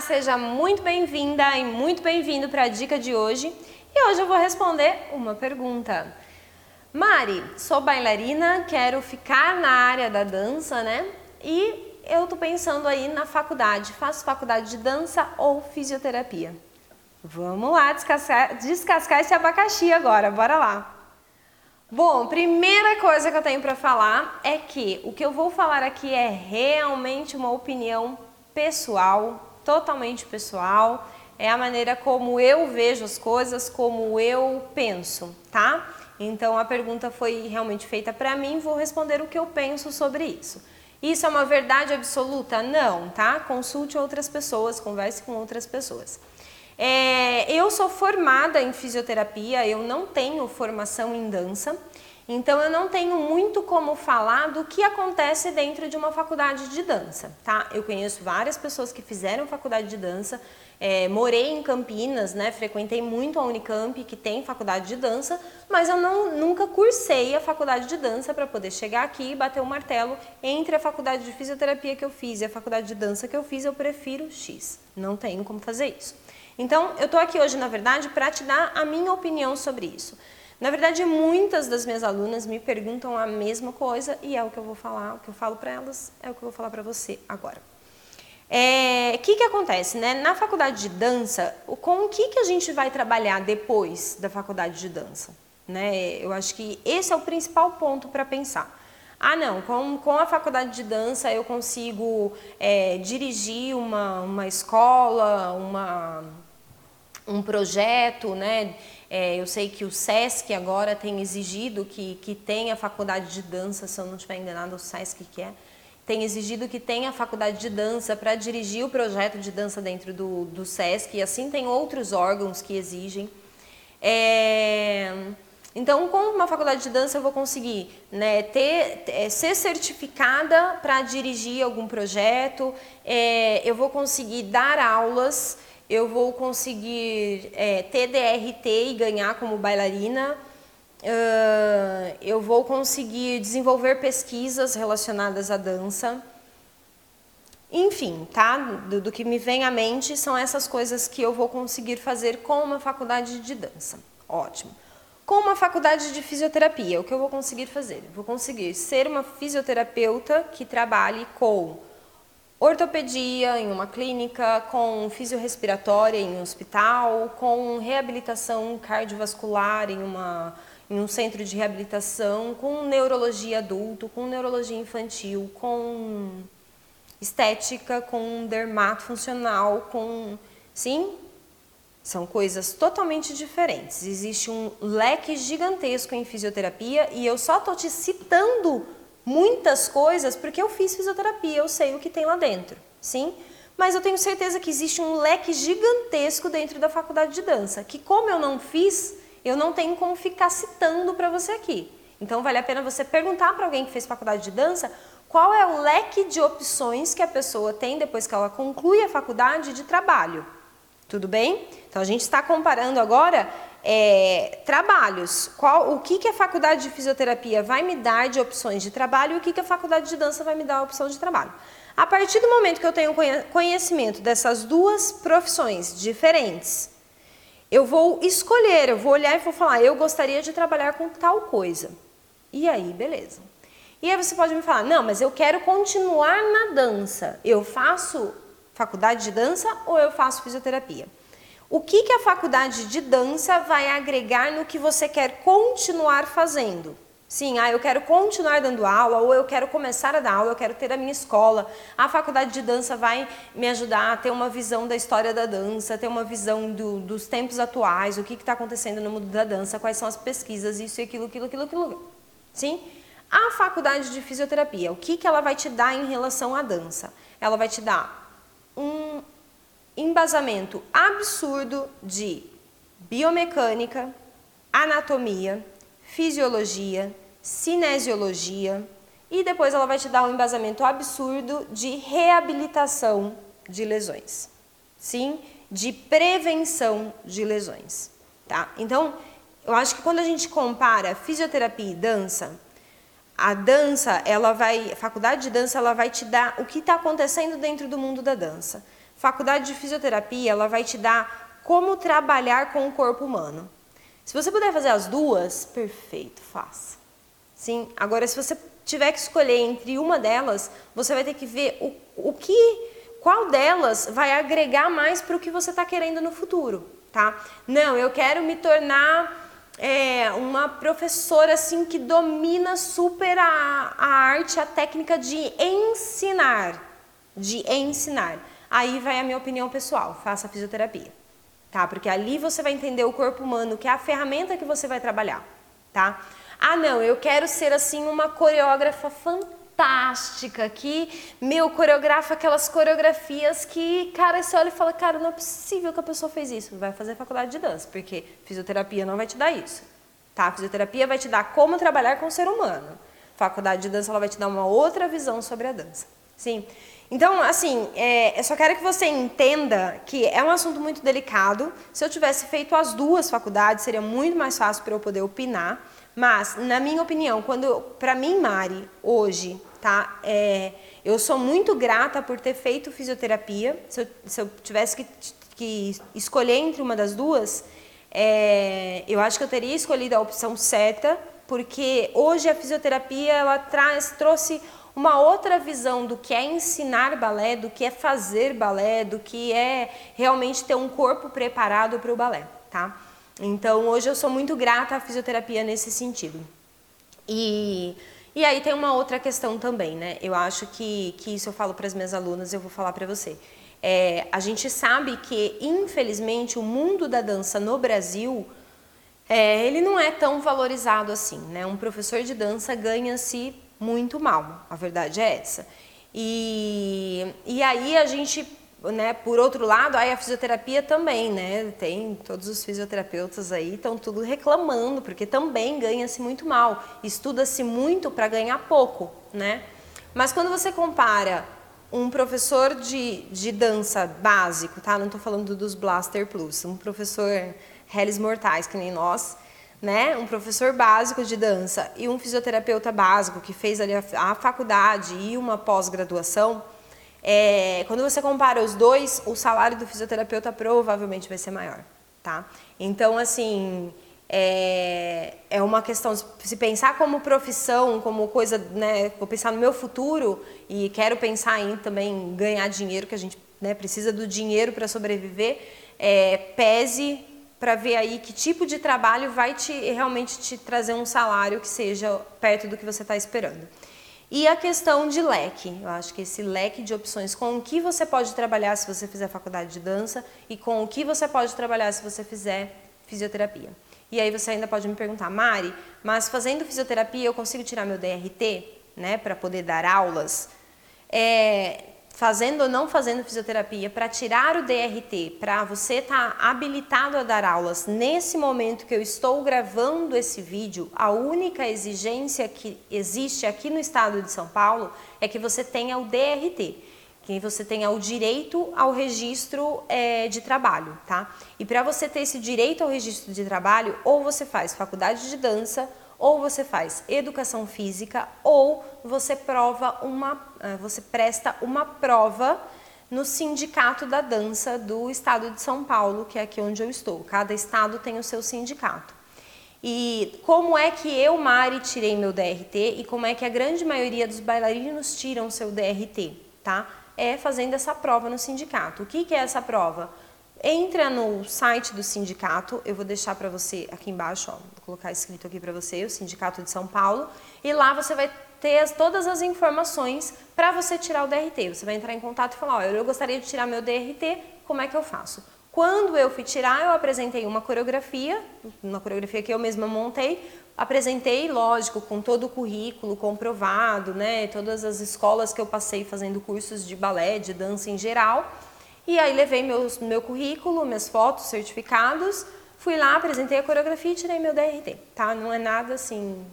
Seja muito bem-vinda e muito bem-vindo para a dica de hoje. E hoje eu vou responder uma pergunta. Mari, sou bailarina, quero ficar na área da dança, né? E eu tô pensando aí na faculdade. Faço faculdade de dança ou fisioterapia? Vamos lá descascar, descascar esse abacaxi agora, bora lá. Bom, primeira coisa que eu tenho para falar é que o que eu vou falar aqui é realmente uma opinião pessoal, totalmente pessoal, é a maneira como eu vejo as coisas, como eu penso, tá? Então a pergunta foi realmente feita para mim, vou responder o que eu penso sobre isso. Isso é uma verdade absoluta? Não, tá? Consulte outras pessoas, converse com outras pessoas. É, eu sou formada em fisioterapia, eu não tenho formação em dança. Então eu não tenho muito como falar do que acontece dentro de uma faculdade de dança, tá? Eu conheço várias pessoas que fizeram faculdade de dança, é, morei em Campinas, né? Frequentei muito a Unicamp, que tem faculdade de dança, mas eu não, nunca cursei a faculdade de dança para poder chegar aqui e bater o um martelo entre a faculdade de fisioterapia que eu fiz e a faculdade de dança que eu fiz, eu prefiro X. Não tenho como fazer isso. Então, eu estou aqui hoje, na verdade, para te dar a minha opinião sobre isso. Na verdade, muitas das minhas alunas me perguntam a mesma coisa e é o que eu vou falar, o que eu falo para elas é o que eu vou falar para você agora. O é, que, que acontece? Né? Na faculdade de dança, com o que, que a gente vai trabalhar depois da faculdade de dança? Né? Eu acho que esse é o principal ponto para pensar. Ah, não, com, com a faculdade de dança eu consigo é, dirigir uma, uma escola, uma, um projeto, né? É, eu sei que o SESC agora tem exigido que, que tenha faculdade de dança, se eu não estiver enganado, o SESC que é, tem exigido que tenha faculdade de dança para dirigir o projeto de dança dentro do, do SESC, e assim tem outros órgãos que exigem. É, então, com uma faculdade de dança, eu vou conseguir né, ter, é, ser certificada para dirigir algum projeto, é, eu vou conseguir dar aulas, eu vou conseguir é, ter DRT e ganhar como bailarina, uh, eu vou conseguir desenvolver pesquisas relacionadas à dança. Enfim, tá? Do, do, que me vem à mente são essas coisas que eu vou conseguir fazer com uma faculdade de dança. Ótimo. Com uma faculdade de fisioterapia, o que eu vou conseguir fazer? Vou conseguir ser uma fisioterapeuta que trabalhe com ortopedia em uma clínica, com fisiorrespiratória em um hospital, com reabilitação cardiovascular em, uma, em um centro de reabilitação, com neurologia adulto, com neurologia infantil, com estética, com dermato funcional, com... Sim, são coisas totalmente diferentes. Existe um leque gigantesco em fisioterapia e eu só estou te citando muitas coisas porque eu fiz fisioterapia, eu sei o que tem lá dentro, sim? Mas eu tenho certeza que existe um leque gigantesco dentro da faculdade de dança, que como eu não fiz, eu não tenho como ficar citando para você aqui. Então vale a pena você perguntar para alguém que fez faculdade de dança qual é o leque de opções que a pessoa tem depois que ela conclui a faculdade de trabalho. Tudo bem? Então a gente está comparando agora é, trabalhos. Qual, o que, que a faculdade de fisioterapia vai me dar de opções de trabalho e o que, que a faculdade de dança vai me dar opção de trabalho. A partir do momento que eu tenho conhecimento dessas duas profissões diferentes, eu vou escolher, eu vou olhar e vou falar, eu gostaria de trabalhar com tal coisa. E aí, beleza. E aí você pode me falar, não, mas eu quero continuar na dança. Eu faço faculdade de dança ou eu faço fisioterapia? O que, que a faculdade de dança vai agregar no que você quer continuar fazendo? Sim, ah, eu quero continuar dando aula, ou eu quero começar a dar aula, eu quero ter a minha escola. A faculdade de dança vai me ajudar a ter uma visão da história da dança, ter uma visão do, dos tempos atuais, o que está acontecendo no mundo da dança, quais são as pesquisas, isso e aquilo, aquilo, aquilo, aquilo. Sim? A faculdade de fisioterapia, o que, que ela vai te dar em relação à dança? Ela vai te dar um, embasamento absurdo de biomecânica, anatomia, fisiologia, cinesiologia e depois ela vai te dar um embasamento absurdo de reabilitação de lesões. Sim, de prevenção de lesões, tá? Então, eu acho que quando a gente compara fisioterapia e dança, a dança, ela vai, a faculdade de dança, ela vai te dar o que está acontecendo dentro do mundo da dança. Faculdade de fisioterapia, ela vai te dar como trabalhar com o corpo humano. Se você puder fazer as duas, perfeito, faça. Sim. Agora, se você tiver que escolher entre uma delas, você vai ter que ver o, o que, qual delas vai agregar mais para o que você está querendo no futuro, tá? Não, eu quero me tornar é, uma professora assim que domina super a, a arte, a técnica de ensinar, de ensinar. Aí vai a minha opinião pessoal, faça fisioterapia, tá? Porque ali você vai entender o corpo humano, que é a ferramenta que você vai trabalhar, tá? Ah, não, eu quero ser assim uma coreógrafa fantástica que, meu, coreografa aquelas coreografias que, cara, você olha e fala, cara, não é possível que a pessoa fez isso. Vai fazer faculdade de dança, porque fisioterapia não vai te dar isso, tá? fisioterapia vai te dar como trabalhar com o ser humano. Faculdade de dança ela vai te dar uma outra visão sobre a dança. Sim. Então, assim, é, eu só quero que você entenda que é um assunto muito delicado. Se eu tivesse feito as duas faculdades, seria muito mais fácil para eu poder opinar. Mas, na minha opinião, quando para mim, Mari, hoje, tá? É, eu sou muito grata por ter feito fisioterapia. Se eu, se eu tivesse que, que, escolher entre uma das duas, é, eu acho que eu teria escolhido a opção certa, porque hoje a fisioterapia ela traz, trouxe uma outra visão do que é ensinar balé, do que é fazer balé, do que é realmente ter um corpo preparado para o balé, tá? Então, hoje eu sou muito grata à fisioterapia nesse sentido. E, e aí tem uma outra questão também, né? Eu acho que, que isso eu falo para as minhas alunas, eu vou falar para você. É, a gente sabe que, infelizmente, o mundo da dança no Brasil, é, ele não é tão valorizado assim, né? Um professor de dança ganha-se muito mal, a verdade é essa. E, e aí a gente né, por outro lado, aí a fisioterapia também, né? Tem todos os fisioterapeutas aí estão tudo reclamando, porque também ganha-se muito mal, estuda-se muito para ganhar pouco, né? Mas quando você compara um professor de, de dança básico, tá? Não estou falando dos Blaster Plus, um professor Hellis Mortais, que nem nós, né? Um professor básico de dança e um fisioterapeuta básico que fez ali a, a faculdade e uma pós-graduação, é, quando você compara os dois, o salário do fisioterapeuta provavelmente vai ser maior, tá? Então, assim, é, é uma questão, se pensar como profissão, como coisa, né, vou pensar no meu futuro e quero pensar em também ganhar dinheiro, que a gente né, precisa do dinheiro para sobreviver, é, pese para ver aí que tipo de trabalho vai te realmente te trazer um salário que seja perto do que você está esperando. E a questão de leque, eu acho que esse leque de opções com o que você pode trabalhar se você fizer faculdade de dança e com o que você pode trabalhar se você fizer fisioterapia. E aí você ainda pode me perguntar, Mari, mas fazendo fisioterapia eu consigo tirar meu DRT, né, para poder dar aulas? É, fazendo ou não fazendo fisioterapia, para tirar o DRT, para você estar tá habilitado a dar aulas nesse momento que eu estou gravando esse vídeo, a única exigência que existe aqui no estado de São Paulo é que você tenha o DRT, que você tenha o direito ao registro é, de trabalho, tá? E para você ter esse direito ao registro de trabalho, ou você faz faculdade de dança, ou você faz educação física ou você prova uma, eh, você presta uma prova no sindicato da dança do estado de São Paulo, que é aqui onde eu estou. Cada estado tem o seu sindicato. E como é que eu, Mari, tirei meu DRT e como é que a grande maioria dos bailarinos tiram seu DRT, tá? É fazendo essa prova no sindicato. O que, que é essa prova? Entra no site do sindicato, eu vou deixar para você aqui embaixo, ó, vou colocar escrito aqui para você, o Sindicato de São Paulo, e lá você vai ter as, todas as informações para você tirar o DRT. Você vai entrar em contato e falar, ó, eu gostaria de tirar meu DRT, como é que eu faço? Quando eu fui tirar, eu apresentei uma coreografia, uma coreografia que eu mesma montei, apresentei, lógico, com todo o currículo comprovado, né, todas as escolas que eu passei fazendo cursos de balé, de dança em geral, e aí levei meus, meu currículo, minhas fotos, certificados, fui lá, apresentei a coreografia e tirei meu DRT, tá? Não é nada assim,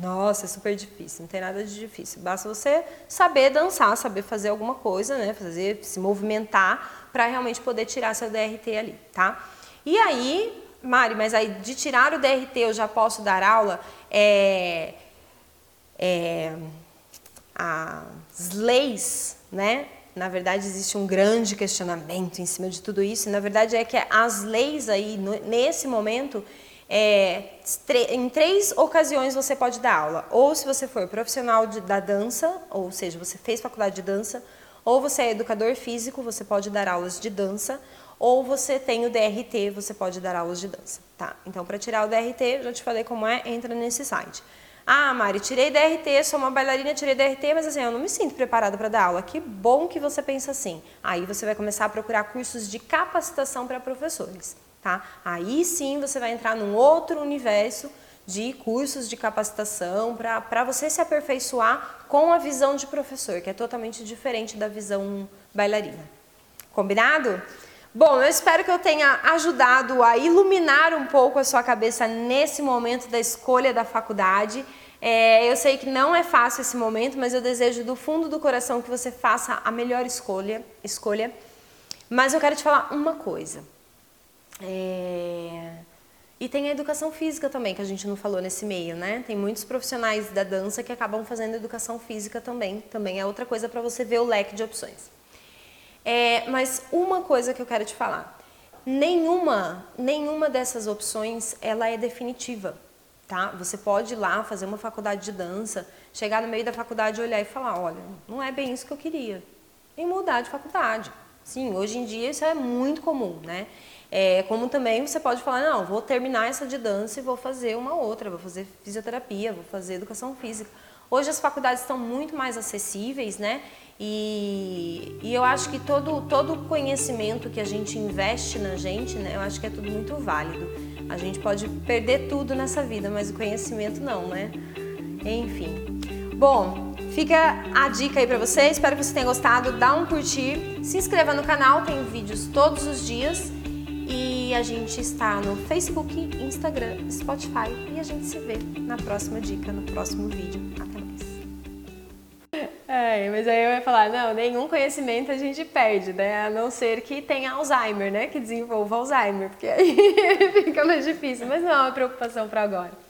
nossa, é super difícil, não tem nada de difícil. Basta você saber dançar, saber fazer alguma coisa, né? Fazer, se movimentar para realmente poder tirar seu DRT ali, tá? E aí, Mari, mas aí de tirar o DRT eu já posso dar aula? É, é, as leis, né? Na verdade, existe um grande questionamento em cima de tudo isso. E, na verdade, é que as leis aí, nesse momento, é, em três ocasiões você pode dar aula. Ou se você for profissional de, da dança, ou seja, você fez faculdade de dança, ou você é educador físico, você pode dar aulas de dança, ou você tem o DRT, você pode dar aulas de dança, tá? Então, para tirar o DRT, já te falei como é, entra nesse site. Ah, Mari, tirei DRT, sou uma bailarina, tirei DRT, mas assim, eu não me sinto preparada para dar aula. Que bom que você pensa assim. Aí você vai começar a procurar cursos de capacitação para professores, tá? Aí sim você vai entrar num outro universo de cursos de capacitação para você se aperfeiçoar com a visão de professor, que é totalmente diferente da visão bailarina. Combinado? Bom, eu espero que eu tenha ajudado a iluminar um pouco a sua cabeça nesse momento da escolha da faculdade. É, eu sei que não é fácil esse momento, mas eu desejo do fundo do coração que você faça a melhor escolha. escolha. Mas eu quero te falar uma coisa. É... E tem a educação física também, que a gente não falou nesse meio, né? Tem muitos profissionais da dança que acabam fazendo educação física também. Também é outra coisa para você ver o leque de opções. É, mas uma coisa que eu quero te falar, nenhuma, nenhuma dessas opções ela é definitiva, tá? Você pode ir lá fazer uma faculdade de dança, chegar no meio da faculdade olhar e falar, olha, não é bem isso que eu queria, e mudar de faculdade. Sim, hoje em dia isso é muito comum, né? É, como também você pode falar, não, vou terminar essa de dança e vou fazer uma outra, vou fazer fisioterapia, vou fazer educação física. Hoje as faculdades estão muito mais acessíveis, né? E, e eu acho que todo todo conhecimento que a gente investe na gente, né, eu acho que é tudo muito válido. A gente pode perder tudo nessa vida, mas o conhecimento não, né? Enfim. Bom, fica a dica aí para você. Espero que você tenha gostado. Dá um curtir, se inscreva no canal, tem vídeos todos os dias. E a gente está no Facebook, Instagram, Spotify e a gente se vê na próxima dica, no próximo vídeo. É, mas aí eu ia falar, não, nenhum conhecimento a gente perde, né? A não ser que tenha Alzheimer, né? Que desenvolva Alzheimer, porque aí fica mais difícil. Mas não é uma preocupação para agora.